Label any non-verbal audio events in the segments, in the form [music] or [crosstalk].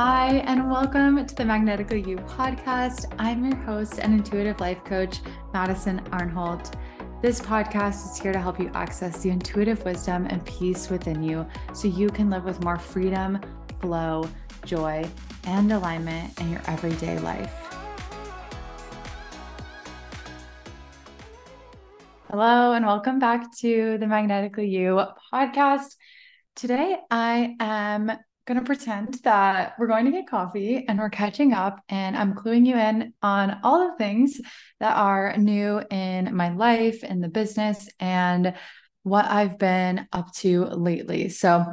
Hi, and welcome to the Magnetically You podcast. I'm your host and intuitive life coach, Madison Arnholt. This podcast is here to help you access the intuitive wisdom and peace within you so you can live with more freedom, flow, joy, and alignment in your everyday life. Hello, and welcome back to the Magnetically You podcast. Today, I am going to pretend that we're going to get coffee and we're catching up, and I'm cluing you in on all the things that are new in my life, in the business, and what I've been up to lately. So,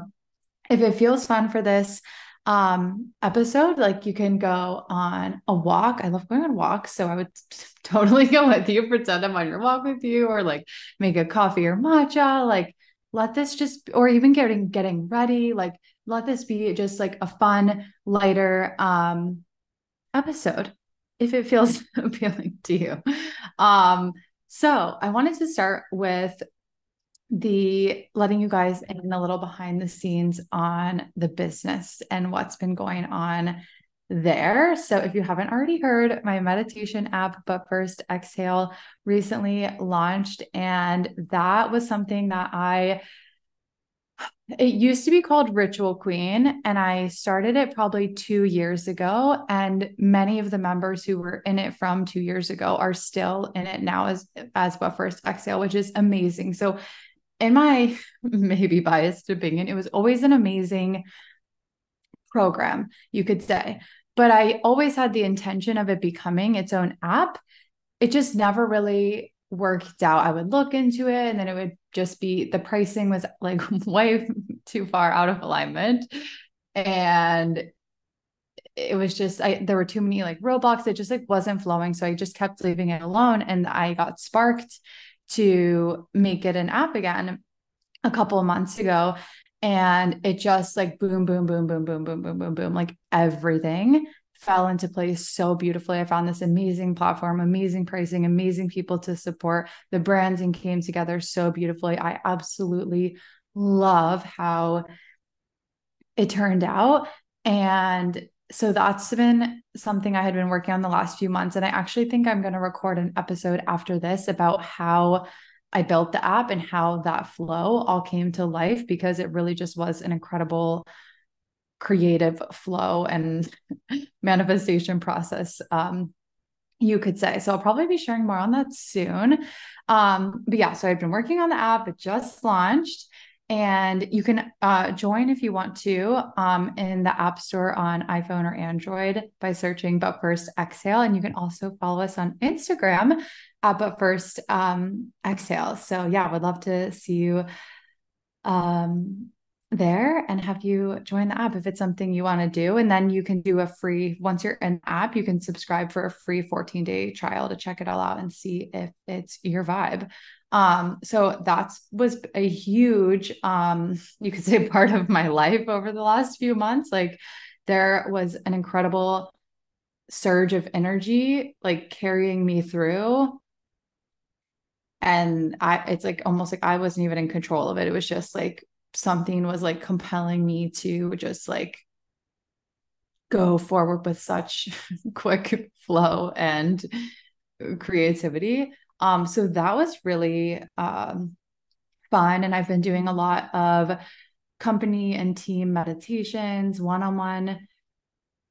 if it feels fun for this um episode like you can go on a walk i love going on walks so i would [laughs] totally go with you pretend i'm on your walk with you or like make a coffee or matcha like let this just or even getting getting ready like let this be just like a fun, lighter um, episode if it feels [laughs] appealing to you. Um, so I wanted to start with the letting you guys in a little behind the scenes on the business and what's been going on there. So if you haven't already heard, my meditation app, But First Exhale, recently launched. And that was something that I it used to be called Ritual Queen, and I started it probably two years ago. And many of the members who were in it from two years ago are still in it now as as But First Exhale, which is amazing. So, in my [laughs] maybe biased opinion, it was always an amazing program, you could say. But I always had the intention of it becoming its own app. It just never really worked out. I would look into it and then it would just be the pricing was like way too far out of alignment. And it was just I there were too many like roadblocks. It just like wasn't flowing. So I just kept leaving it alone. And I got sparked to make it an app again a couple of months ago. And it just like boom, boom, boom, boom, boom, boom, boom, boom, boom, like everything fell into place so beautifully. I found this amazing platform, amazing pricing, amazing people to support. The branding came together so beautifully. I absolutely love how it turned out. And so that's been something I had been working on the last few months. And I actually think I'm going to record an episode after this about how I built the app and how that flow all came to life because it really just was an incredible creative flow and [laughs] manifestation process um, you could say. So i'll probably be sharing more on that soon. Um, but yeah so i've been working on the app it just launched and you can uh, join if you want to um, in the app store on iphone or android by searching but first exhale and you can also follow us on instagram at but first um, exhale. So yeah I would love to see you um, there and have you join the app if it's something you want to do. And then you can do a free, once you're in app, you can subscribe for a free 14 day trial to check it all out and see if it's your vibe. Um, so that's was a huge, um, you could say [laughs] part of my life over the last few months. Like there was an incredible surge of energy, like carrying me through and I it's like almost like I wasn't even in control of it. It was just like something was like compelling me to just like go forward with such [laughs] quick flow and creativity. Um, so that was really um, fun. And I've been doing a lot of company and team meditations, one on one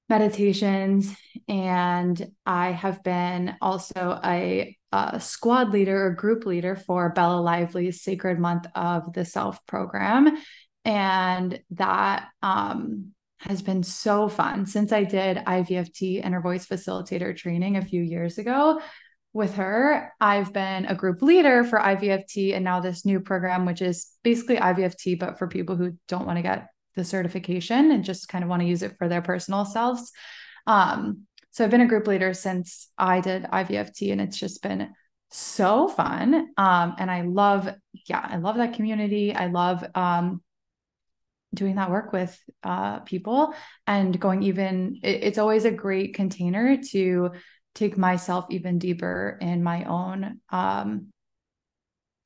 meditations. And I have been also a a squad leader or group leader for Bella Lively's Sacred Month of the Self program. And that um, has been so fun since I did IVFT inner voice facilitator training a few years ago with her. I've been a group leader for IVFT and now this new program, which is basically IVFT, but for people who don't want to get the certification and just kind of want to use it for their personal selves. Um, so I've been a group leader since I did IVFT and it's just been so fun. Um, and I love, yeah, I love that community. I love um, doing that work with uh, people and going even, it, it's always a great container to take myself even deeper in my own um,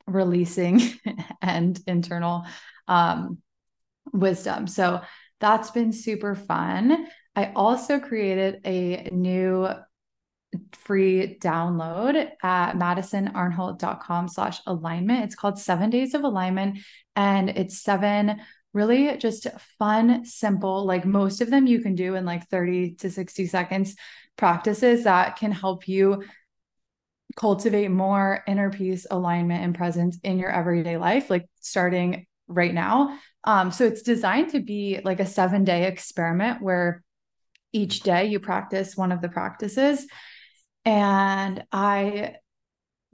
releasing [laughs] and internal um, wisdom. So that's been super fun. I also created a new free download at madisonarnholt.com slash alignment. It's called Seven Days of Alignment, and it's seven really just fun, simple, like most of them you can do in like 30 to 60 seconds practices that can help you cultivate more inner peace, alignment, and presence in your everyday life, like starting right now. Um, so it's designed to be like a seven day experiment where each day you practice one of the practices. And I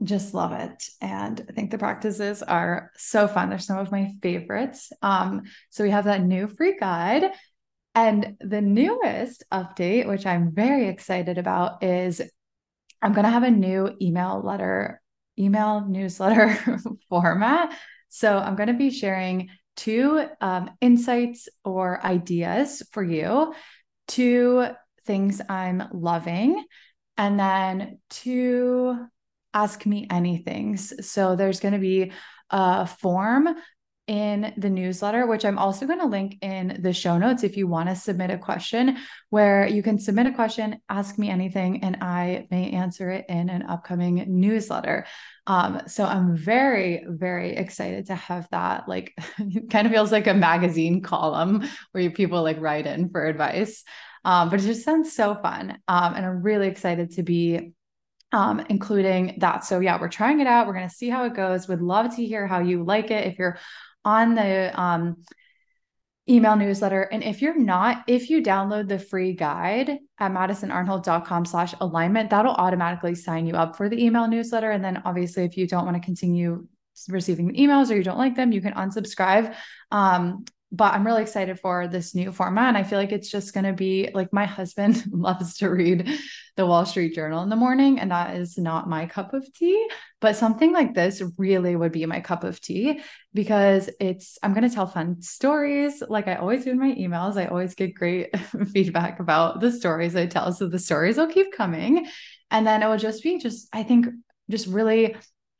just love it. And I think the practices are so fun. They're some of my favorites. Um, so we have that new free guide. And the newest update, which I'm very excited about, is I'm going to have a new email letter, email newsletter [laughs] format. So I'm going to be sharing two um, insights or ideas for you, two things I'm loving, and then two ask me anything. So there's going to be a form in the newsletter, which I'm also going to link in the show notes if you want to submit a question, where you can submit a question, ask me anything, and I may answer it in an upcoming newsletter. Um, so I'm very, very excited to have that. Like, it [laughs] kind of feels like a magazine column where people like write in for advice. Um, but it just sounds so fun. Um, and I'm really excited to be um, including that. So, yeah, we're trying it out. We're going to see how it goes. Would love to hear how you like it. If you're on the um, email newsletter. And if you're not, if you download the free guide at madisonarnholt.com slash alignment, that'll automatically sign you up for the email newsletter. And then obviously, if you don't want to continue receiving the emails or you don't like them, you can unsubscribe. Um, but I'm really excited for this new format. And I feel like it's just going to be like my husband [laughs] loves to read the Wall Street Journal in the morning, and that is not my cup of tea. But something like this really would be my cup of tea because it's, I'm going to tell fun stories like I always do in my emails. I always get great [laughs] feedback about the stories I tell. So the stories will keep coming. And then it will just be just, I think, just really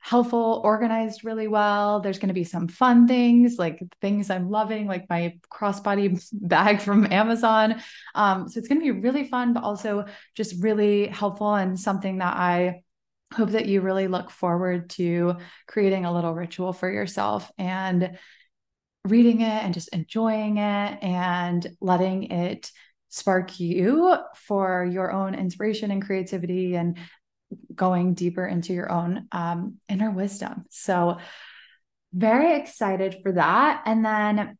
helpful, organized really well. There's going to be some fun things, like things I'm loving, like my crossbody [laughs] bag from Amazon. Um, so it's going to be really fun, but also just really helpful and something that I hope that you really look forward to creating a little ritual for yourself and reading it and just enjoying it and letting it spark you for your own inspiration and creativity and going deeper into your own um, inner wisdom. So, very excited for that. And then,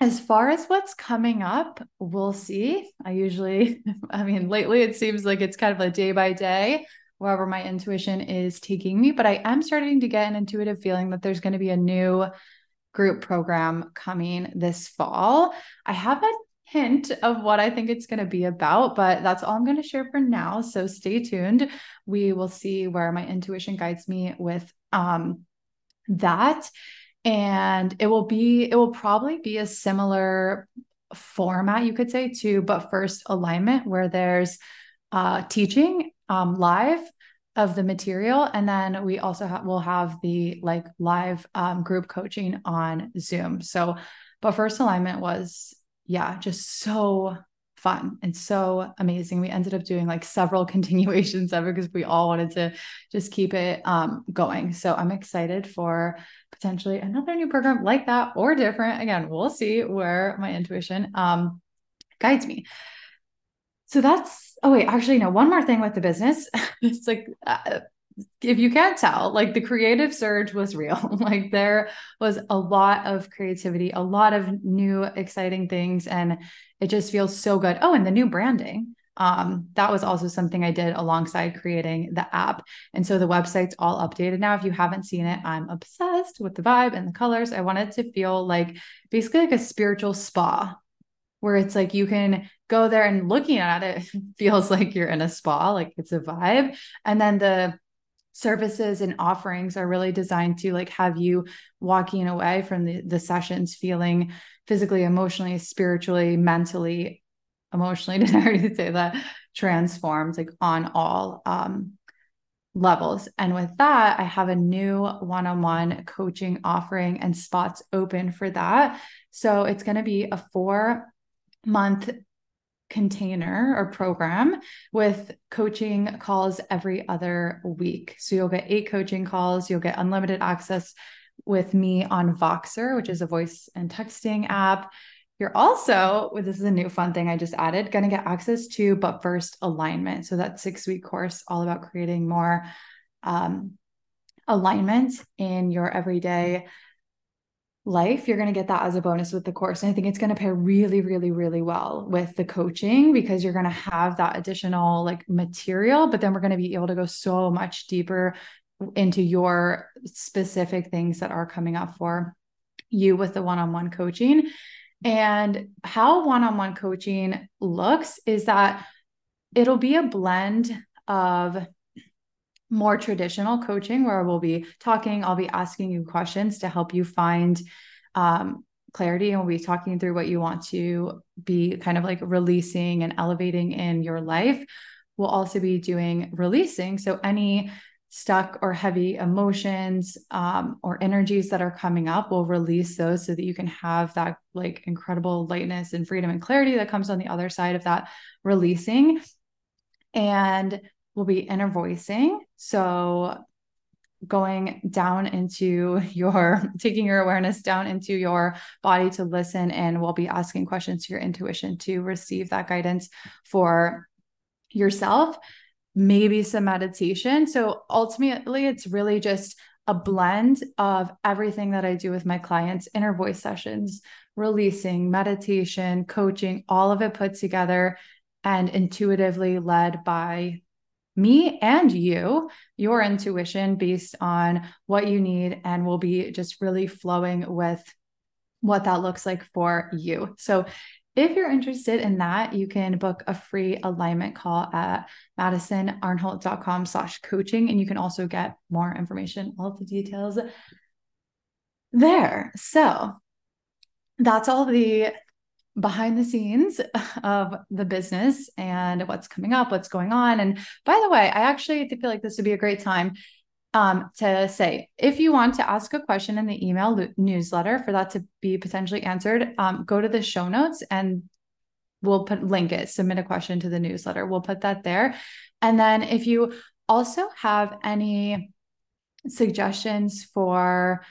as far as what's coming up, we'll see. I usually, [laughs] I mean, lately it seems like it's kind of a day by day, wherever my intuition is taking me. But I am starting to get an intuitive feeling that there's going to be a new group program coming this fall. I have a hint of what I think it's going to be about, but that's all I'm going to share for now. So stay tuned. We will see where my intuition guides me with um, that. And it will be, it will probably be a similar format, you could say, to but first alignment, where there's uh, teaching um, live of the material and then we also ha- will have the like live um, group coaching on zoom so but first alignment was yeah, just so fun and so amazing. We ended up doing like several [laughs] continuations of it because we all wanted to just keep it um, going. So I'm excited for potentially another new program like that or different. Again, we'll see where my intuition um, guides me. So that's oh wait, actually no, one more thing with the business. [laughs] it's like uh, if you can't tell, like the creative surge was real. [laughs] like there was a lot of creativity, a lot of new exciting things, and it just feels so good. Oh, and the new branding. Um, that was also something I did alongside creating the app. And so the website's all updated now. If you haven't seen it, I'm obsessed with the vibe and the colors. I wanted to feel like basically like a spiritual spa where it's like you can go there and looking at it [laughs] feels like you're in a spa, like it's a vibe. And then the services and offerings are really designed to like have you walking away from the, the sessions feeling physically emotionally spiritually mentally emotionally [laughs] did i already say that? Transformed like on all um levels. And with that i have a new one-on-one coaching offering and spots open for that. So it's going to be a four month container or program with coaching calls every other week. So you'll get eight coaching calls, you'll get unlimited access with me on Voxer, which is a voice and texting app. You're also, this is a new fun thing I just added, going to get access to But First Alignment. So that six week course, all about creating more um, alignment in your everyday life, you're going to get that as a bonus with the course. And I think it's going to pair really, really, really well with the coaching because you're going to have that additional like material, but then we're going to be able to go so much deeper into your specific things that are coming up for you with the one on one coaching. And how one on one coaching looks is that it'll be a blend of more traditional coaching where we'll be talking, I'll be asking you questions to help you find um, clarity and we'll be talking through what you want to be kind of like releasing and elevating in your life. We'll also be doing releasing. So, any stuck or heavy emotions um, or energies that are coming up, we'll release those so that you can have that like incredible lightness and freedom and clarity that comes on the other side of that releasing. And will be inner voicing. So going down into [laughs] your taking your awareness down into your body to listen and we'll be asking questions to your intuition to receive that guidance for yourself maybe some meditation so ultimately it's really just a blend of everything that I do with my clients inner voice sessions releasing meditation coaching all of it put together and intuitively led by me and you, your intuition based on what you need, and we'll be just really flowing with what that looks like for you. So, if you're interested in that, you can book a free alignment call at madisonarnholt.com slash coaching. And you can also get more information, all the details there. So that's all the behind the scenes of the business and what's coming up, what's going on. And by the way, I actually feel like this would be a great time um, to say if you want to ask a question in the email lo- newsletter for that to be potentially answered, um, go to the show notes and we'll put link it, submit a question to the newsletter. We'll put that there. And then if you also have any suggestions for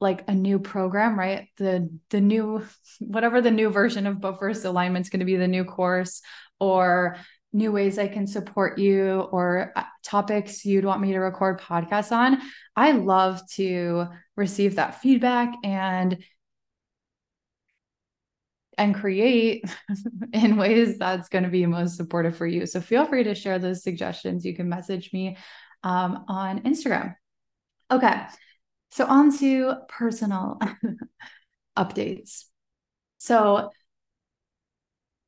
like a new program, right? The the new whatever the new version of But First Alignment is going to be the new course or new ways I can support you or uh, topics you'd want me to record podcasts on. I love to receive that feedback and and create [laughs] in ways that's going to be most supportive for you. So feel free to share those suggestions. You can message me um, on Instagram. Okay. So, on to personal [laughs] updates. So,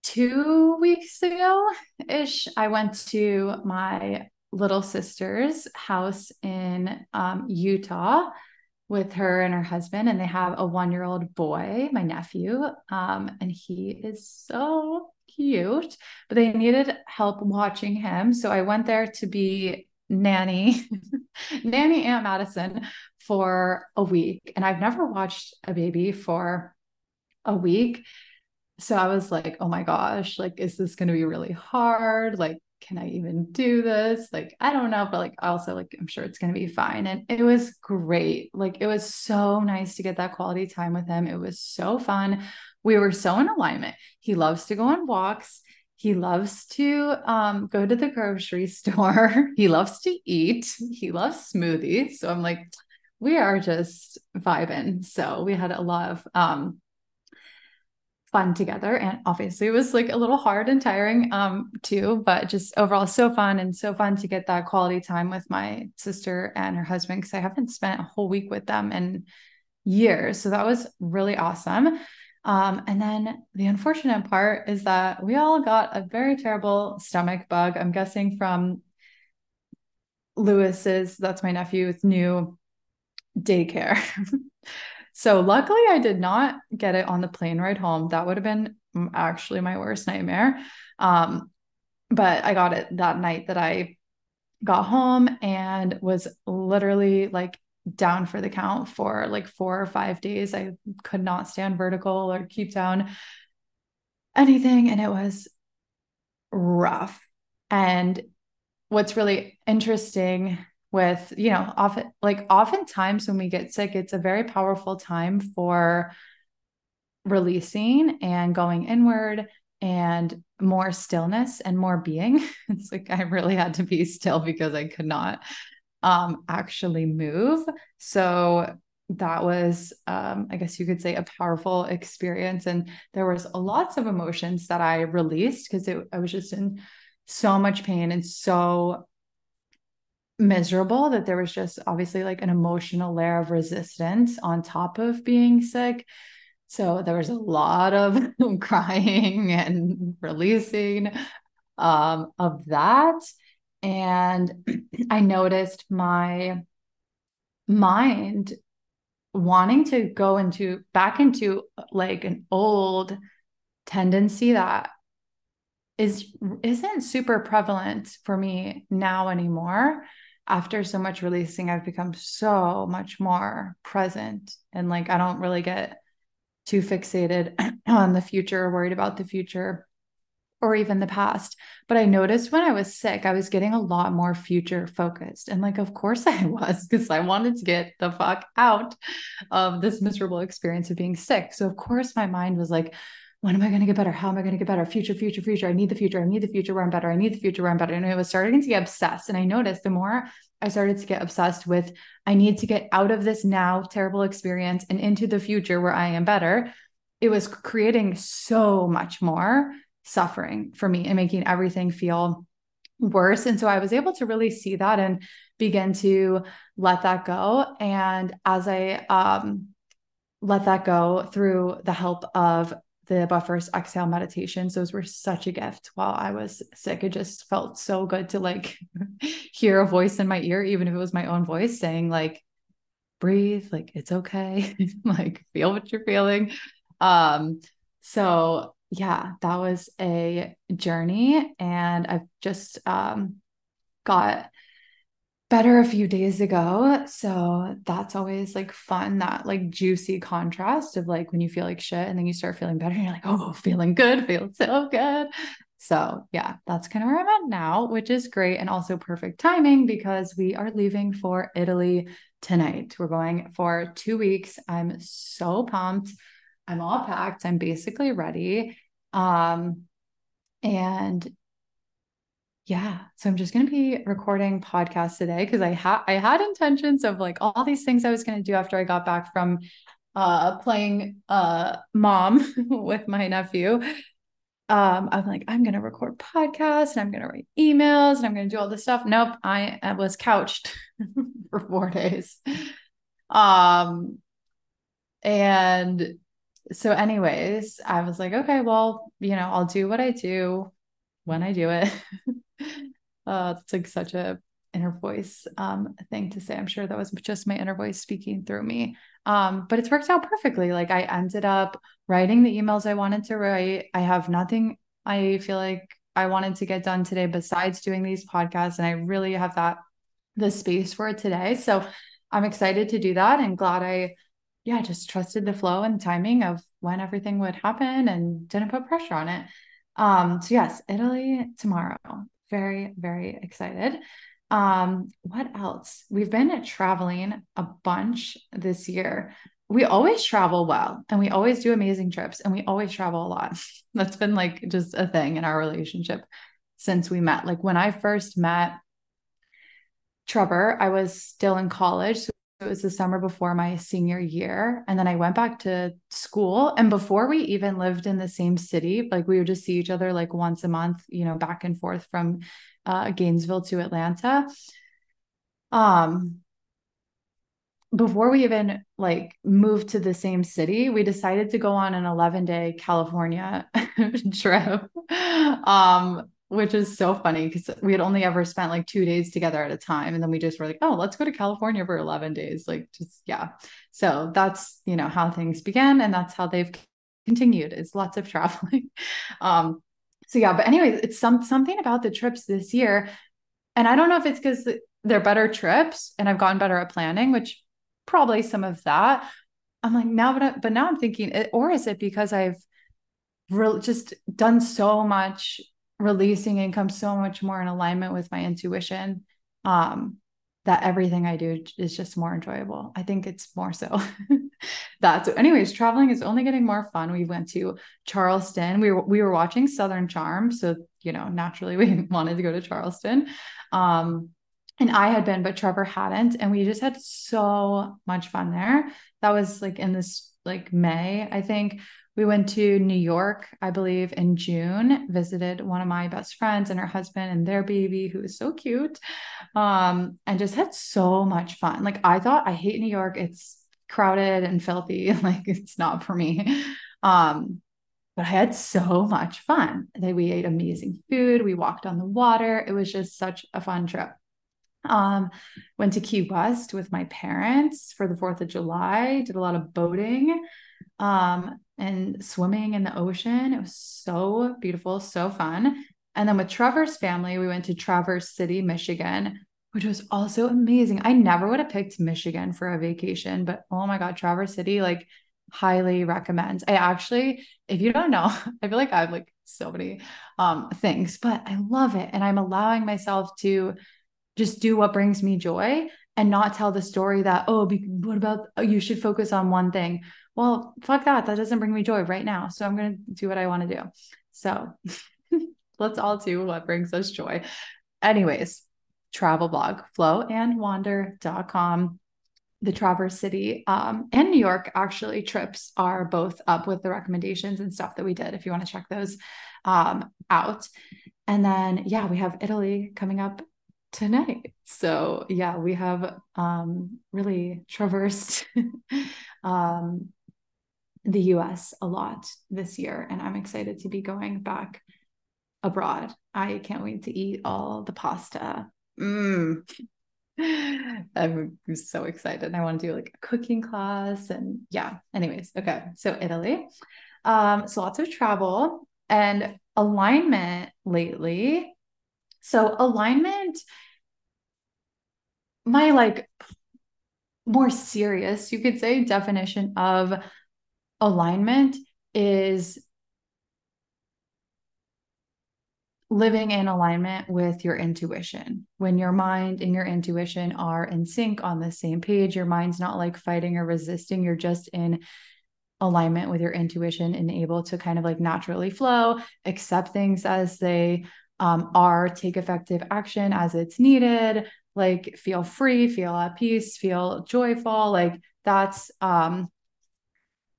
two weeks ago ish, I went to my little sister's house in um, Utah with her and her husband, and they have a one year old boy, my nephew, um, and he is so cute, but they needed help watching him. So I went there to be nanny, [laughs] nanny Aunt Madison for a week. And I've never watched a baby for a week. So I was like, oh my gosh, like, is this going to be really hard? Like, can I even do this? Like, I don't know, but like, also, like, I'm sure it's going to be fine. And it was great. Like, it was so nice to get that quality time with him. It was so fun. We were so in alignment. He loves to go on walks. He loves to um, go to the grocery [laughs] store. he loves to eat. He loves smoothies. So I'm like, we are just vibing. So we had a lot of um, fun together. And obviously it was like a little hard and tiring um, too, but just overall so fun and so fun to get that quality time with my sister and her husband because I haven't spent a whole week with them in years. So that was really awesome. Um, and then the unfortunate part is that we all got a very terrible stomach bug. I'm guessing from Lewis's, that's my nephew's new daycare. [laughs] so luckily, I did not get it on the plane ride home. That would have been actually my worst nightmare. Um, but I got it that night that I got home and was literally like down for the count for like four or five days. I could not stand vertical or keep down anything. And it was rough. And what's really interesting with, you know, often like oftentimes when we get sick, it's a very powerful time for releasing and going inward and more stillness and more being. [laughs] It's like I really had to be still because I could not um actually move. So that was um i guess you could say a powerful experience and there was lots of emotions that i released because i was just in so much pain and so miserable that there was just obviously like an emotional layer of resistance on top of being sick. So there was a lot of [laughs] crying and releasing um, of that. And [clears throat] i noticed my mind wanting to go into back into like an old tendency that is isn't super prevalent for me now anymore after so much releasing i've become so much more present and like i don't really get too fixated [clears throat] on the future or worried about the future or even the past. But I noticed when I was sick, I was getting a lot more future focused. And like, of course [laughs] I was, because I wanted to get the fuck out of this miserable experience of being sick. So, of course, my mind was like, when am I going to get better? How am I going to get better? Future, future, future. I need the future. I need the future where I'm better. I need the future where I'm better. And I was starting to get obsessed. And I noticed the more I started to get obsessed with, I need to get out of this now terrible experience and into the future where I am better. It was creating so much more suffering for me and making everything feel worse. And so I was able to really see that and begin to let that go. And as I um, let that go through the help of the But First Exhale meditations, those were such a gift while I was sick. It just felt so good to like [laughs] hear a voice in my ear, even if it was my own voice saying, like, breathe, like it's okay, [laughs] like feel what you're feeling. Um, so yeah, that was a journey. And I've just um, got better a few days ago. So that's always like fun, that like juicy contrast of like when you feel like shit and then you start feeling better and you're like, oh, feeling good, feels so good. So yeah, that's kind of where I'm at now, which is great and also perfect timing because we are leaving for Italy tonight. We're going for two weeks. I'm so pumped. I'm all packed. I'm basically ready. Um, and yeah, so I'm just going to be recording podcasts today because I had I had intentions of like all these things I was going to do after I got back from uh playing uh mom [laughs] with my nephew. Um, I'm like, I'm gonna record podcasts and I'm gonna write emails and I'm gonna do all this stuff. Nope, I, I was couched [laughs] for four days. Um, and so anyways i was like okay well you know i'll do what i do when i do it. [laughs] Uh it's like such a inner voice um thing to say. I'm sure that was just my inner voice speaking through me. Um but it's worked out perfectly. Like i ended up writing the emails i wanted to write. I have nothing i feel like i wanted to get done today besides doing these podcasts and i really have that the space for it today. So i'm excited to do that and glad i yeah, just trusted the flow and timing of when everything would happen and didn't put pressure on it. Um, so yes, Italy tomorrow. Very, very excited. Um, what else? We've been traveling a bunch this year. We always travel well and we always do amazing trips and we always travel a lot. [laughs] That's been like just a thing in our relationship since we met. Like when I first met Trevor, I was still in college. So it was the summer before my senior year. And then I went back to school. And before we even lived in the same city, like we would just see each other like once a month, you know, back and forth from uh, Gainesville to Atlanta. Um, before we even like moved to the same city, we decided to go on an 11 day California [laughs] trip. Um, which is so funny because we had only ever spent like two days together at a time. And then we just were like, oh, let's go to California for 11 days. Like, just, yeah. So that's, you know, how things began. And that's how they've continued is lots of traveling. [laughs] um, so yeah, but anyways, it's some something about the trips this year. And I don't know if it's because they're better trips and I've gotten better at planning, which probably some of that. I'm like, now, but, I, but now I'm thinking, or is it because I've really just done so much releasing and come so much more in alignment with my intuition um that everything I do is just more enjoyable. I think it's more so [laughs] that. So, anyways, traveling is only getting more fun. We went to Charleston. We were we were watching Southern Charm, so you know naturally [laughs] we wanted to go to Charleston. Um, and I had been, but Trevor hadn't, and we just had so much fun there. That was like in this like May, I think. We went to New York, I believe, in June, visited one of my best friends and her husband and their baby, who is so cute. Um, and just had so much fun. Like I thought I hate New York. It's crowded and filthy. [laughs] Like it's not for me. Um, but I had so much fun. We ate amazing food. We walked on the water. It was just such a fun trip. Um, went to Key West with my parents for the 4th of July, did a lot of boating um, and swimming in the ocean. It was so beautiful, so fun. And then with Trevor's family, we went to Traverse City, Michigan, which was also amazing. I never would have picked Michigan for a vacation, but oh my God, Traverse City, like highly recommend. I actually, if you don't know, [laughs] I feel like I have like so many um things, but I love it. And I'm allowing myself to just do what brings me joy and not tell the story that, oh, be, what about oh, you should focus on one thing well, fuck that. That doesn't bring me joy right now. So I'm going to do what I want to do. So [laughs] let's all do what brings us joy. Anyways, travel blog, flowandwander.com. The Traverse City um, and New York actually trips are both up with the recommendations and stuff that we did if you want to check those um, out. And then, yeah, we have Italy coming up tonight. So, yeah, we have um, really traversed [laughs] um, the US a lot this year, and I'm excited to be going back abroad. I can't wait to eat all the pasta. Mm. [laughs] I'm so excited. I want to do like a cooking class and yeah. Anyways, okay. So Italy. Um, so lots of travel and alignment lately. So alignment, my like more serious, you could say, definition of alignment is living in alignment with your intuition. When your mind and your intuition are in sync on the same page, your mind's not like fighting or resisting, you're just in alignment with your intuition and able to kind of like naturally flow, accept things as they um, are, take effective action as it's needed, like feel free, feel at peace, feel joyful. Like that's um,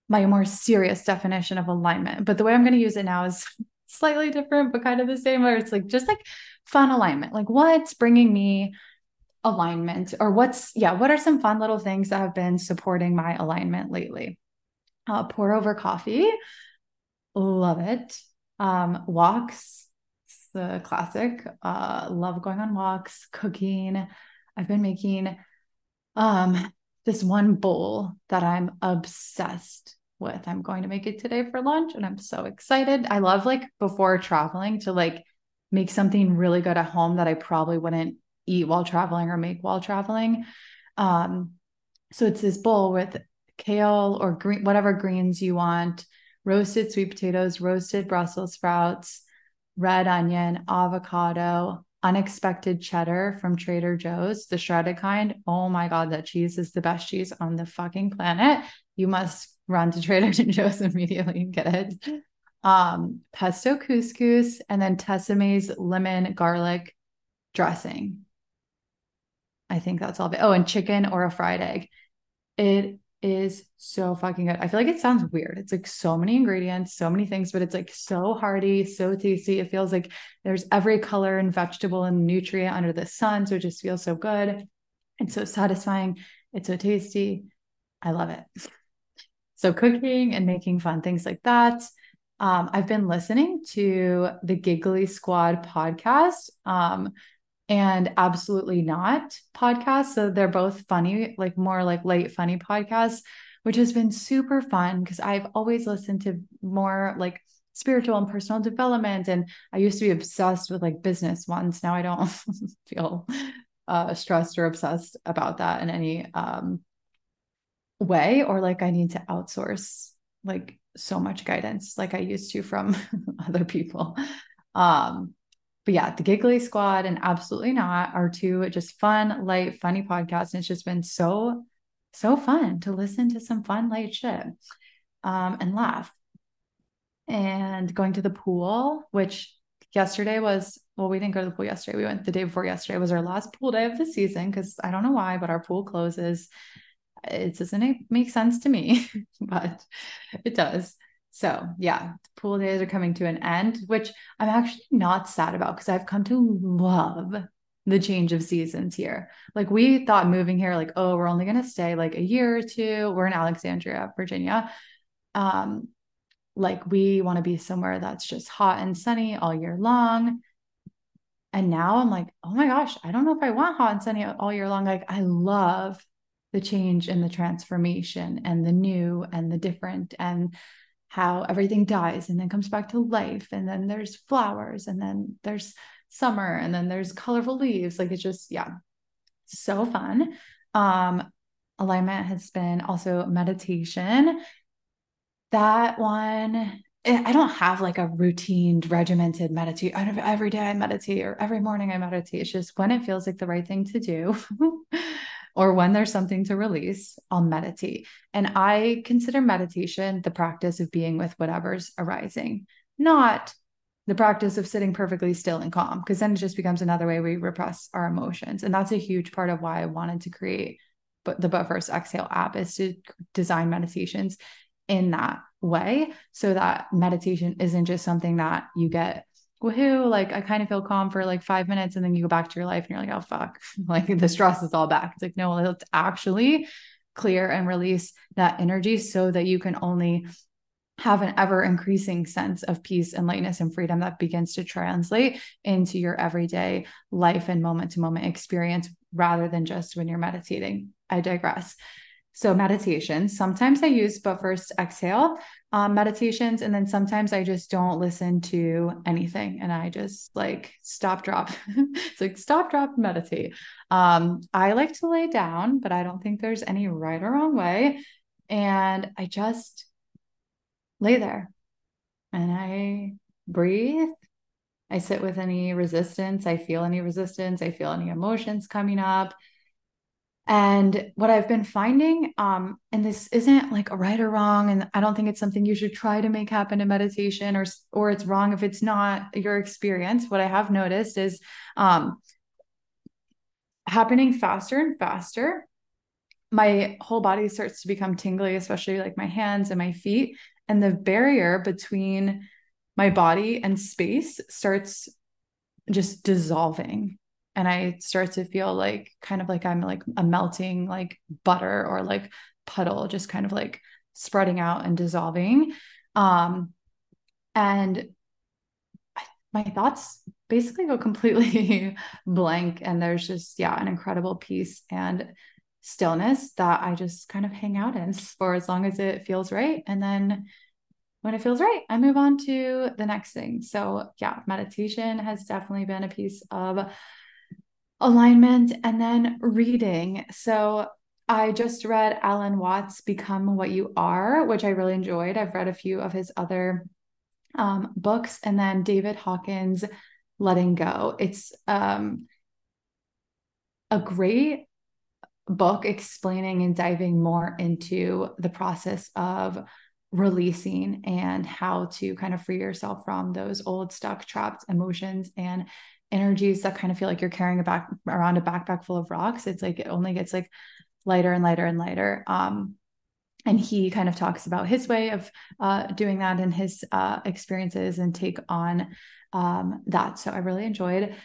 my more serious definition of alignment. But the way I'm going to use it now is [laughs] slightly different, but kind of the same, where it's like just like fun alignment. Like what's bringing me alignment or what's, yeah, what are some fun little things that have been supporting my alignment lately? Uh, pour over coffee. Love it. Um, walks. It's the classic. Uh, love going on walks, cooking. I've been making um this one bowl that I'm obsessed with. I'm going to make it today for lunch and I'm so excited. I love like before traveling to like make something really good at home that I probably wouldn't eat while traveling or make while traveling. Um, so it's this bowl with kale or green, whatever greens you want, roasted sweet potatoes, roasted Brussels sprouts, red onion, avocado, unexpected cheddar from Trader Joe's, the shredded kind. Oh my God, that cheese is the best cheese on the fucking planet. You must run to Trader Joe's [laughs] immediately and get it. Um, pesto couscous and then Tessemae's lemon garlic dressing. I think that's all of it. Oh, and chicken or a fried egg. It is so fucking good. I feel like it sounds weird. It's like so many ingredients, so many things, but it's like so hearty, so tasty. It feels like there's every color and vegetable and nutrient under the sun. So it just feels so good. It's so satisfying. It's so tasty. I love it. [laughs] So cooking and making fun things like that. Um, I've been listening to the Giggly Squad podcast um, and Absolutely Not podcast. So they're both funny, like more like late funny podcasts, which has been super fun because I've always listened to more like spiritual and personal development. And I used to be obsessed with like business ones. Now I don't [laughs] feel uh, stressed or obsessed about that in any um, way or like I need to outsource like so much guidance like I used to from [laughs] other people. Um, but yeah, the Giggly Squad and Absolutely Not are two just fun, light, funny podcasts. And it's just been so, so fun to listen to some fun, light shit um, and laugh. And going to the pool, which yesterday was, well, we didn't go to the pool yesterday. We went the day before yesterday was our last pool day of the season because I don't know why, but our pool closes. It doesn't make sense to me, [laughs] but it does. So yeah, pool days are coming to an end, which I'm actually not sad about because I've come to love the change of seasons here. Like we thought moving here, like, oh, we're only gonna stay like a year or two. We're in Alexandria, Virginia. Um, like we want to be somewhere that's just hot and sunny all year long. And now I'm like, oh my gosh, I don't know if I want hot and sunny all year long. Like I love the change and the transformation and the new and the different and how everything dies and then comes back to life and then there's flowers and then there's summer and then there's colorful leaves like it's just yeah so fun um alignment has been also meditation that one eh, I don't have like a routine regimented meditate. I don't every day I meditate or every morning I meditate. It's just when it feels like the right thing to do. [laughs] or when there's something to release, I'll meditate. And I consider meditation the practice of being with whatever's arising, not the practice of sitting perfectly still and calm, because then it just becomes another way we repress our emotions. And that's a huge part of why I wanted to create but the but first exhale app is to design meditations in that way so that meditation isn't just something that you get woohoo, like I kind of feel calm for like five minutes and then you go back to your life and you're like, oh fuck, [laughs] like the stress is all back. It's like, no, let's actually clear and release that energy so that you can only have an ever increasing sense of peace and lightness and freedom that begins to translate into your everyday life and moment to moment experience rather than just when you're meditating. I digress. So, meditation, sometimes I use but first exhale um, meditations. And then sometimes I just don't listen to anything and I just like stop, drop. it's [laughs] like stop, drop, meditate. Um, I like to lay down, but I don't think there's any right or wrong way. And I just lay there and I breathe. I sit with any resistance. I feel any resistance. I feel any emotions coming up. And what I've been finding, um, and this isn't like a right or wrong, and I don't think it's something you should try to make happen in meditation, or or it's wrong if it's not your experience. What I have noticed is um, happening faster and faster. My whole body starts to become tingly, especially like my hands and my feet, and the barrier between my body and space starts just dissolving and I start to feel like kind of like I'm like a melting like butter or like puddle, just kind of like spreading out and dissolving. Um, and my thoughts basically go completely [laughs] blank, and there's just yeah, an incredible peace and stillness that I just kind of hang out in [laughs] for as long as it feels right, and then when it feels right, I move on to the next thing. So, yeah, meditation has definitely been a piece of alignment, and then reading. So I just read Alan Watts' Become What You Are, which I really enjoyed. I've read a few of his other um, books, and then David Hawkins' Letting Go. It's um, a great book explaining and diving more into the process of releasing and how to kind of free yourself from those old stuck trapped emotions and energies that kind of feel like you're carrying a back around a backpack full of rocks it's like it only gets like lighter and lighter and lighter um and he kind of talks about his way of uh, doing that and his uh, experiences and take on um, that. So I really enjoyed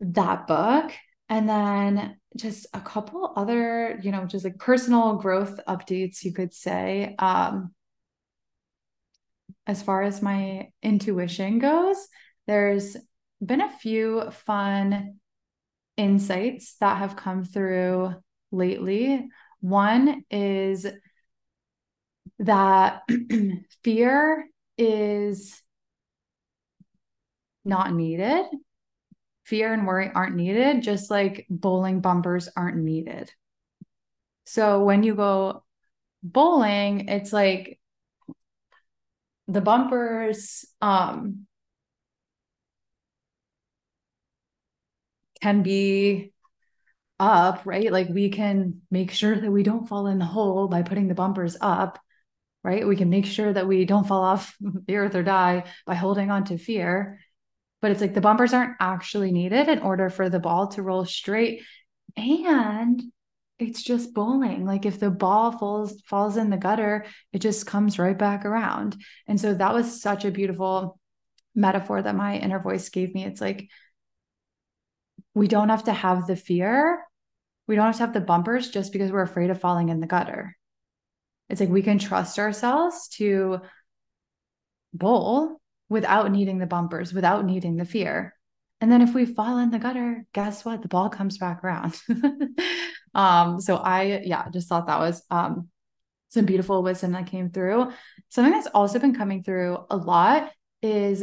that book. And then just a couple other, you know, just like personal growth updates, you could say. Um, as far as my intuition goes, there's been a few fun insights that have come through lately. One is that [clears throat] fear is not needed. Fear and worry aren't needed, just like bowling bumpers aren't needed. So when you go bowling, it's like the bumpers um can be up, right? Like we can make sure that we don't fall in the hole by putting the bumpers up, right? We can make sure that we don't fall off [laughs] the earth or die by holding on to fear. But it's like the bumpers aren't actually needed in order for the ball to roll straight. And it's just bowling. Like if the ball falls falls in the gutter, it just comes right back around. And so that was such a beautiful metaphor that my inner voice gave me. It's like we don't have to have the fear. We don't have to have the bumpers just because we're afraid of falling in the gutter. It's like we can trust ourselves to bowl without needing the bumpers, without needing the fear. And then if we fall in the gutter, guess what? The ball comes back around. [laughs] um, so I, yeah, just thought that was um, some beautiful wisdom that came through. Something that's also been coming through a lot is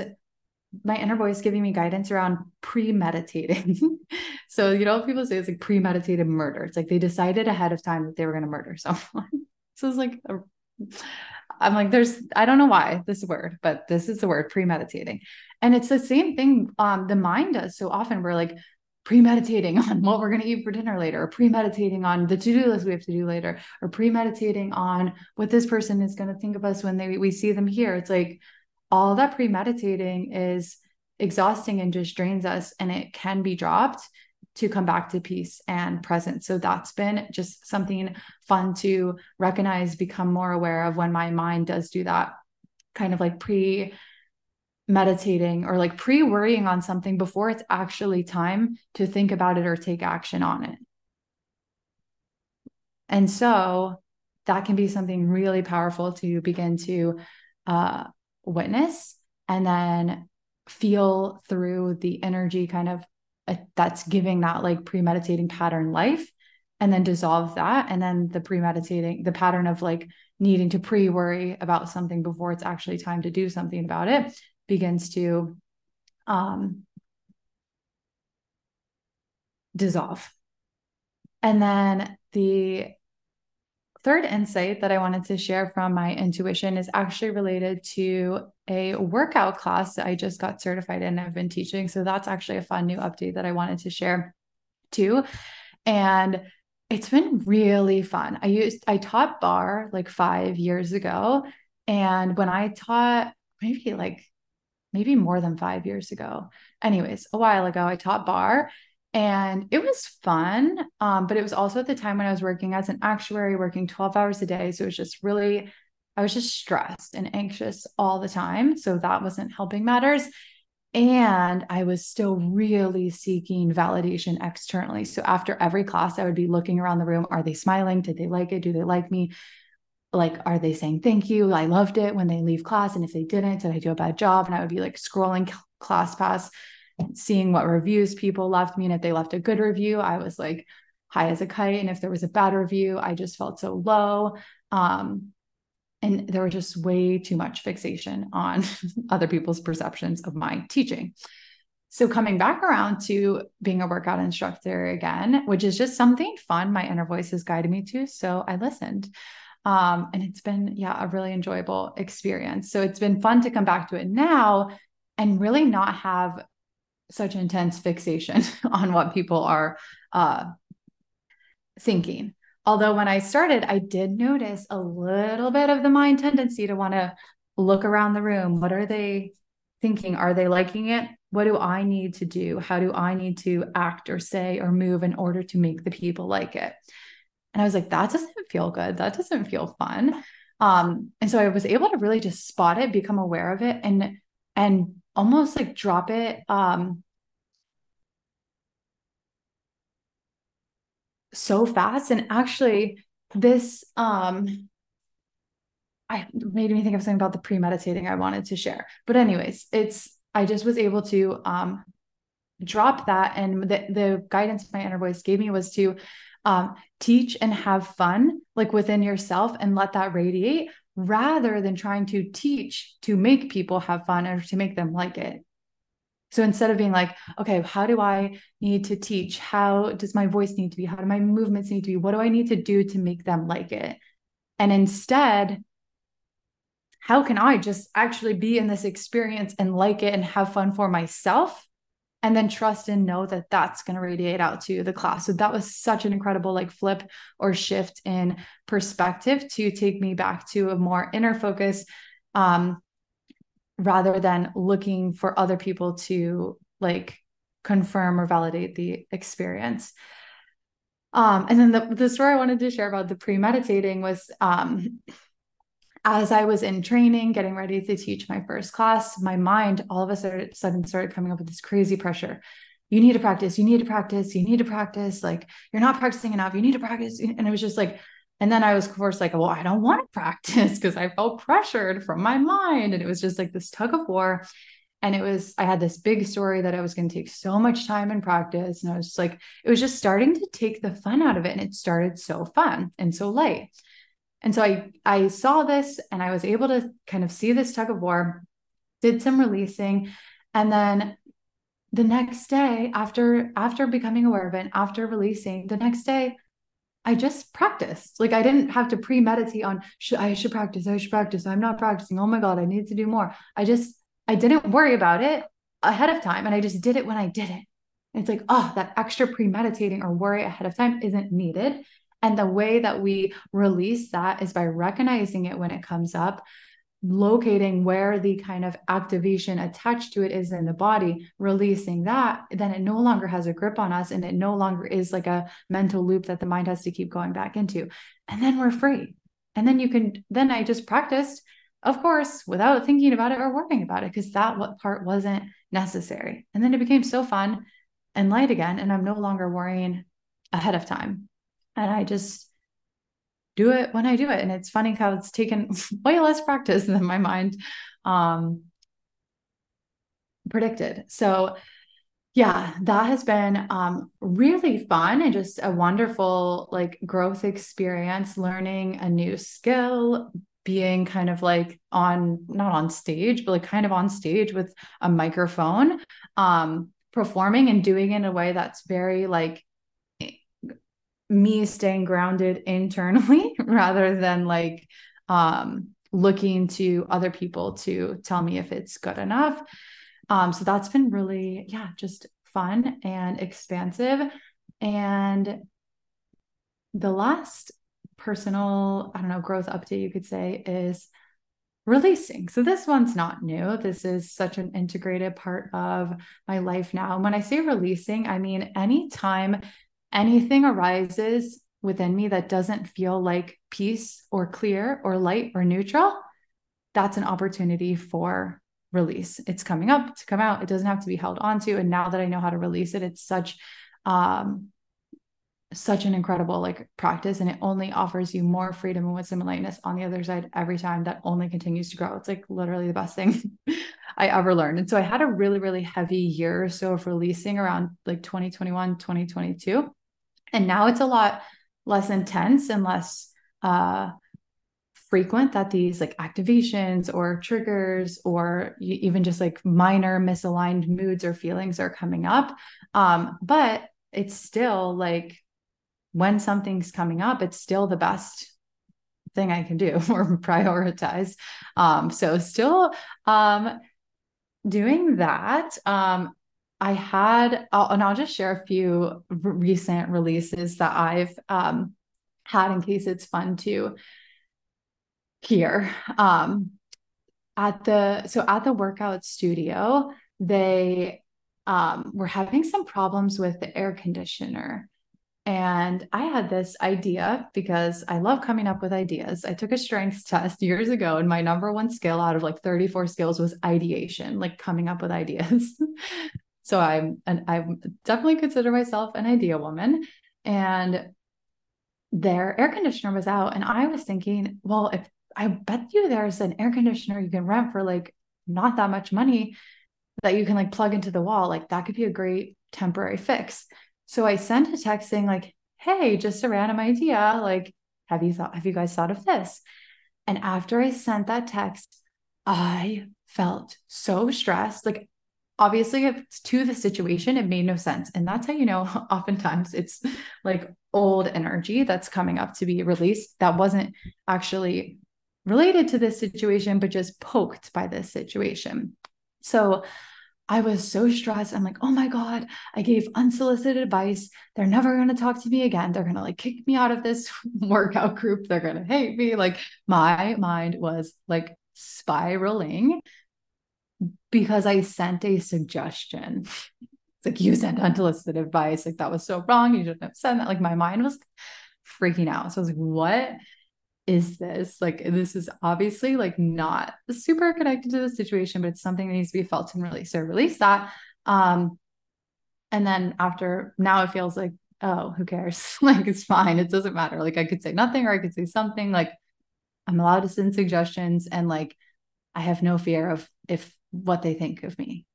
my inner voice giving me guidance around premeditating. [laughs] so, you know, people say it's like premeditated murder. It's like they decided ahead of time that they were going to murder someone. [laughs] so it's like, a, I'm like, there's, I don't know why this word, but this is the word premeditating. And it's the same thing um, the mind does so often. We're like premeditating [laughs] on what we're going to eat for dinner later, or premeditating on the to do list we have to do later, or premeditating on what this person is going to think of us when they we see them here. It's like all that premeditating is exhausting and just drains us, and it can be dropped to come back to peace and presence. So that's been just something fun to recognize, become more aware of when my mind does do that kind of like pre meditating or like pre worrying on something before it's actually time to think about it or take action on it. And so that can be something really powerful to begin to uh, witness and then feel through the energy kind of uh, that's giving that like premeditating pattern life and then dissolve that and then the premeditating the pattern of like needing to pre worry about something before it's actually time to do something about it begins to um, dissolve. And then the third insight that I wanted to share from my intuition is actually related to a workout class I just got certified in. I've been teaching. So that's actually a fun new update that I wanted to share too. And it's been really fun. I used, I taught barre like five years ago. And when I taught maybe like maybe more than five years ago. Anyways, a while ago, I taught barre and it was fun. Um, but it was also at the time when I was working as an actuary, working 12 hours a day. So it was just really, I was just stressed and anxious all the time. So that wasn't helping matters. And I was still really seeking validation externally. So after every class, I would be looking around the room. Are they smiling? Did they like it? Do they like me? like are they saying thank you i loved it when they leave class and if they didn't did i do a bad job and i would be like scrolling ClassPass seeing what reviews people left me and if they left a good review i was like high as a kite and if there was a bad review i just felt so low. Um, and there was just way too much fixation on [laughs] other people's perceptions of my teaching. So coming back around to being a workout instructor again which is just something fun my inner voice has guided me to so i listened. Um, and it's been, yeah, a really enjoyable experience. So it's been fun to come back to it now and really not have such intense fixation [laughs] on what people are uh, thinking. Although when I started, I did notice a little bit of the mind tendency to want to look around the room. What are they thinking? Are they liking it? What do I need to do? How do I need to act or say or move in order to make the people like it? And I was like, that doesn't feel good. That doesn't feel fun. Um, and so I was able to really just spot it, become aware of it, and and almost like drop it um so fast. And actually, this um I made me think of something about the premeditating I wanted to share. But anyways, it's I just was able to um drop that and the the guidance my inner voice gave me was to um, teach and have fun like within yourself and let that radiate rather than trying to teach to make people have fun or to make them like it. So instead of being like okay how do i need to teach? How does my voice need to be? How do my movements need to be? What do i need to do to make them like it? And instead how can i just actually be in this experience and like it and have fun for myself and then trust and know that that's going to radiate out to the class. So that was such an incredible like flip or shift in perspective to take me back to a more inner focus um, rather than looking for other people to like confirm or validate the experience. Um, and then the, the story I wanted to share about the pre-meditating was um, as I was in training, getting ready to teach my first class, my mind all of a sudden started coming up with this crazy pressure. You need to practice, you need to practice, you need to practice. Like, you're not practicing enough, you need to practice. And it was just like, and then I was, of course, like, well, I don't want to [laughs] practice because I felt pressured from my mind. And it was just like this tug of war. And it was, I had this big story that I was going to take so much time and practice. And I was like, it was just starting to take the fun out of it. And it started so fun and so light. And so I I saw this and I was able to kind of see this tug of war, did some releasing, and then the next day after after becoming aware of it, after releasing, the next day I just practiced. Like I didn't have to premeditate on should I should practice, I should practice. I'm not practicing. Oh my god, I need to do more. I just I didn't worry about it ahead of time and I just did it when I did it. It's like, oh, that extra premeditating or worry ahead of time isn't needed. And the way that we release that is by recognizing it when it comes up, locating where the kind of activation attached to it is in the body, releasing that, then it no longer has a grip on us and it no longer is like a mental loop that the mind has to keep going back into. And then we're free. And then you can, then I just practiced, of course, without thinking about it or worrying about it, because that what part wasn't necessary. And then it became so fun and light again. And I'm no longer worrying ahead of time and I just do it when I do it. And it's funny how it's taken [laughs] way less practice than my mind um, predicted. So, yeah, that has been um, really fun and just a wonderful like growth experience, learning a new skill, being kind of like on not on stage, but like kind of on stage with a microphone, um, performing and doing it in a way that's very like me staying grounded internally [laughs] rather than like um, looking to other people to tell me if it's good enough. Um, so that's been really, yeah, just fun and expansive. And the last personal, I don't know, growth update you could say is releasing. So this one's not new. This is such an integrated part of my life now. And when I say releasing, I mean anytime anything arises within me that doesn't feel like peace or clear or light or neutral, that's an opportunity for release. It's coming up to come out. It doesn't have to be held onto. And now that I know how to release it, it's such um such an incredible like practice and it only offers you more freedom and wisdom and lightness on the other side every time that only continues to grow it's like literally the best thing [laughs] i ever learned and so i had a really really heavy year or so of releasing around like 2021 2022 and now it's a lot less intense and less uh, frequent that these like activations or triggers or even just like minor misaligned moods or feelings are coming up. Um, but it's still like when something's coming up, it's still the best thing I can do [laughs] or prioritize. Um, so still um, doing that. Um, I had, and I'll just share a few recent releases that I've um, had in case it's fun to hear. Um, at the so at the workout studio, they um, were having some problems with the air conditioner. And I had this idea because I love coming up with ideas. I took a strengths [laughs] test years ago, and my number one skill out of like 34 skills was ideation, like coming up with ideas. [laughs] So I'm and I definitely consider myself an idea woman. And their air conditioner was out. And I was thinking, well, if I bet you there's an air conditioner you can rent for like not that much money that you can like plug into the wall, like that could be a great temporary fix. So I sent a text saying, like, hey, just a random idea. Like, have you thought, have you guys thought of this? And after I sent that text, I felt so stressed. Like obviously it's to the situation it made no sense and that's how you know [laughs] oftentimes it's like old energy that's coming up to be released that wasn't actually related to this situation but just poked by this situation so I was so stressed. I'm like, oh my God, I gave unsolicited advice. They're never going to talk to me again. They're going to like kick me out of this [laughs] workout group. They're going to hate me. Like my mind was like spiraling because I sent a suggestion. It's like you sent unsolicited advice. Like that was so wrong. You shouldn't have said that. Like my mind was freaking out. So I was like, what is this? Like this is obviously like not super connected to the situation, but it's something that needs to be felt and released. So release that. Um, and then after now it feels like, oh, who cares? [laughs] like it's fine. It doesn't matter. Like I could say nothing or I could say something. Like I'm allowed to send suggestions and like I have no fear of if what they think of me.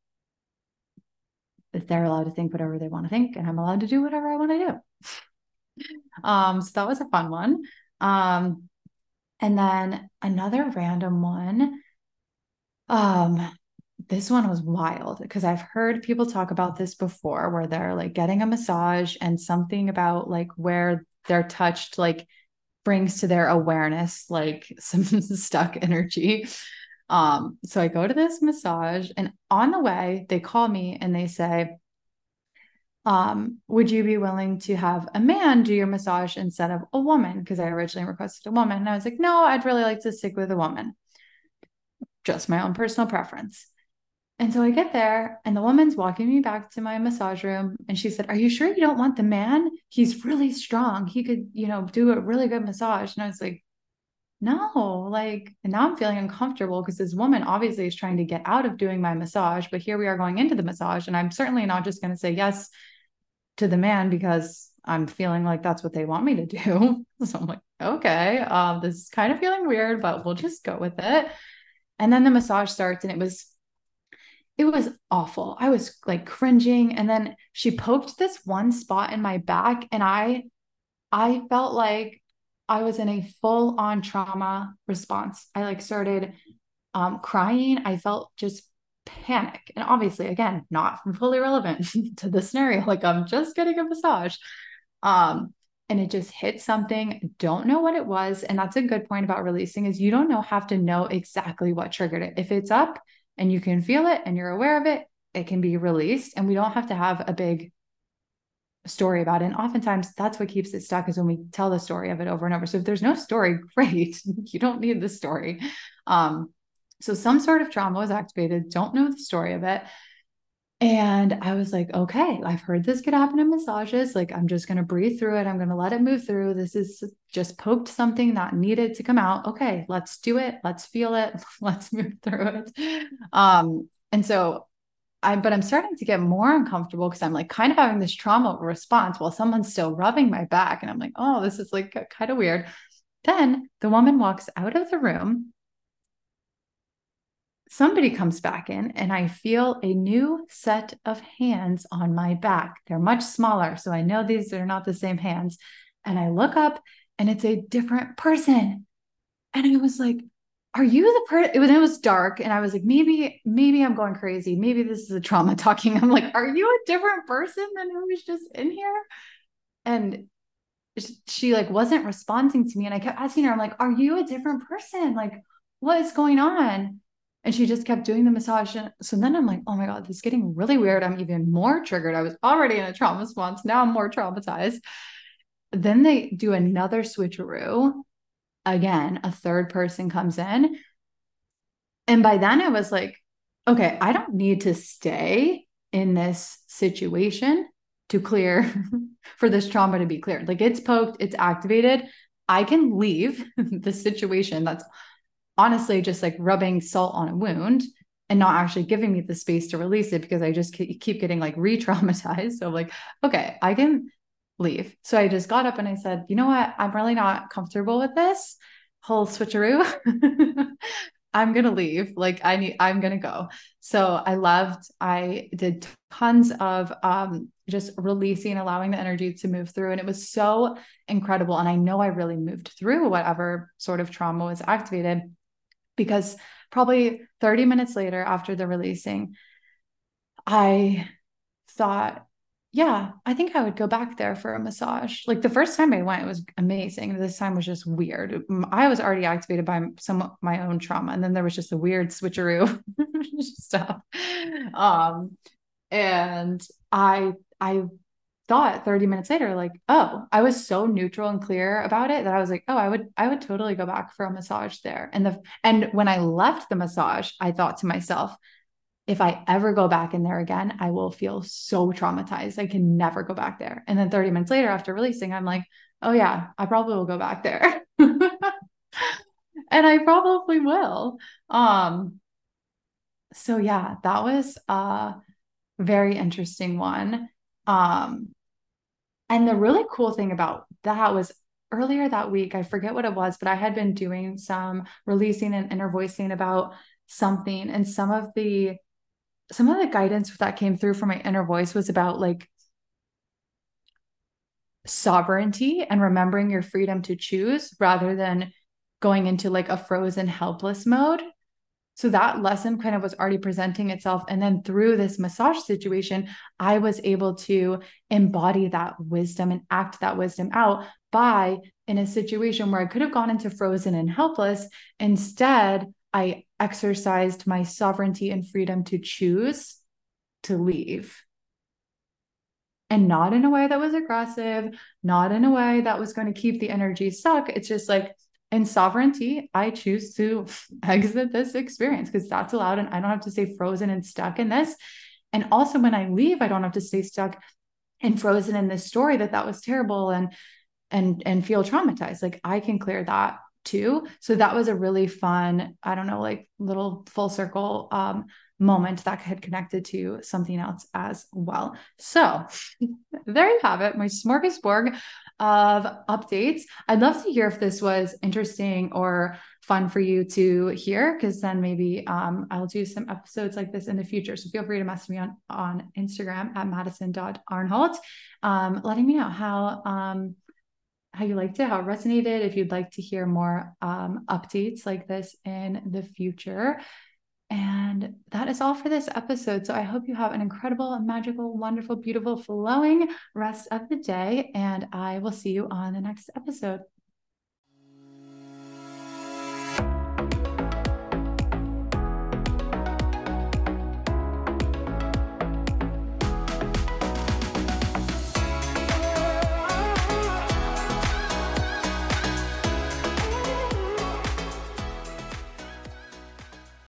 If they're allowed to think whatever they want to think, and I'm allowed to do whatever I want to do. [laughs] um, so that was a fun one. Um, and then another random one. Um, this one was wild because I've heard people talk about this before where they're like getting a massage and something about like where they're touched like brings to their awareness like [laughs] some stuck energy. Um, so I go to this massage, and on the way, they call me and they say, um, would you be willing to have a man do your massage instead of a woman? Because I originally requested a woman. And I was like, no, I'd really like to stick with a woman. Just my own personal preference. And so I get there, and the woman's walking me back to my massage room. And she said, Are you sure you don't want the man? He's really strong. He could, you know, do a really good massage. And I was like, no, like, now I'm feeling uncomfortable because this woman obviously is trying to get out of doing my massage, but here we are going into the massage, and I'm certainly not just going to say yes to the man because I'm feeling like that's what they want me to do. [laughs] so I'm like, okay, um, this is kind of feeling weird, but we'll just go with it. And then the massage starts, and it was it was awful. I was like cringing, and then she poked this one spot in my back, and I I felt like I was in a full on trauma response. I like started um, crying. I felt just panic. And obviously, again, not fully relevant [laughs] to the scenario. Like I'm just getting a massage. Um, and it just hit something. Don't know what it was. And that's a good point about releasing is you don't know have to know exactly what triggered it. If it's up and you can feel it and you're aware of it, it can be released. And we don't have to have a big story about it. And oftentimes that's what keeps it stuck is when we tell the story of it over and over. So if there's no story, [laughs] great. you don't need the story. Um, so some sort of trauma was activated, don't know the story of it. And I was like, okay, I've heard this could happen in massages. Like, I'm just going to breathe through it. I'm going to let it move through. This is just poked something that needed to come out. Okay, let's do it. Let's feel it. [laughs] Let's move through it. Um, and so I, but I'm starting to get more uncomfortable because I'm like kind of having this trauma response while someone's still rubbing my back. And I'm like, oh, this is like kind of weird. Then the woman walks out of the room. Somebody comes back in, and I feel a new set of hands on my back. They're much smaller. So I know these are not the same hands. And I look up, and it's a different person. And I was like, are you the person was, it was dark and i was like maybe maybe i'm going crazy. Maybe this is a trauma [laughs] talking. I'm like are you a different person than who was just in here? And she like wasn't responding to me. And i kept asking her i'm like are you a different person? Like what is going on? And she just kept doing the massage. And so then i'm like oh my god this is getting really weird. I'm even more triggered. I was already in a trauma response. Now i'm more traumatized. Then they do another switcheroo again, a third person comes in. And by then I was like, okay, I don't need to stay in this situation to clear [laughs] for this trauma to be cleared. Like it's poked, it's activated. I can leave [laughs] the situation that's honestly just like rubbing salt on a wound and not actually giving me the space to release it because I just keep getting like re traumatized. So, I'm like, okay, I can leave. So I just got up and I said, you know what? I'm really not comfortable with this whole switcheroo. [laughs] I'm going to leave. Like I need, I'm going to go. So I loved, I did tons of um, just releasing, allowing the energy to move through. And it was so incredible. And I know I really moved through whatever sort of trauma was activated because probably 30 minutes later after the releasing, I thought, yeah, I think I would go back there for a massage. Like the first time I went, it was amazing. This time was just weird. I was already activated by some my own trauma, and then there was just a weird switcheroo [laughs] stuff. Um, and I I thought 30 minutes later like oh i was so neutral and clear about it that i was like oh i would i would totally go back for a massage there and the and when i left the massage i thought to myself if i ever go back in there again i will feel so traumatized. I can never go back there. And then 30 minutes later after releasing i'm like oh yeah i probably will go back there. [laughs] And i probably will. Um so yeah that was a very interesting one. Um, and the really cool thing about that was earlier that week, I forget what it was, but I had been doing some releasing and inner voicing about something. And some of the some of the guidance that came through from my inner voice was about like sovereignty and remembering your freedom to choose rather than going into like a frozen helpless mode so that lesson kind of was already presenting itself. And then through this massage situation, I was able to embody that wisdom and act that wisdom out by in a situation where I could have gone into frozen and helpless. Instead, I exercised my sovereignty and freedom to choose to leave. And not in a way that was aggressive, not in a way that was going to keep the energy stuck. It's just like, in sovereignty, I choose to [laughs] exit this experience because that's allowed and I don't have to stay frozen and stuck in this. And also when I leave, I don't have to stay stuck and frozen in this story that that was terrible and and and feel traumatized. Like I can clear that too. So that was a really fun, I don't know, like little full circle um moment that had connected to something else as well. So [laughs] there you have it, my smorgasbord of updates. I'd love to hear if this was interesting or fun for you to hear, because then maybe um, I'll do some episodes like this in the future. So feel free to message me on, on Instagram at madison.arnholt, um, letting me know how um, how you liked it, how it resonated, if you'd like to hear more um, updates like this in the future. And that is all for this episode. So I hope you have an incredible, magical, wonderful, beautiful, flowing rest of the day. And I will see you on the next episode.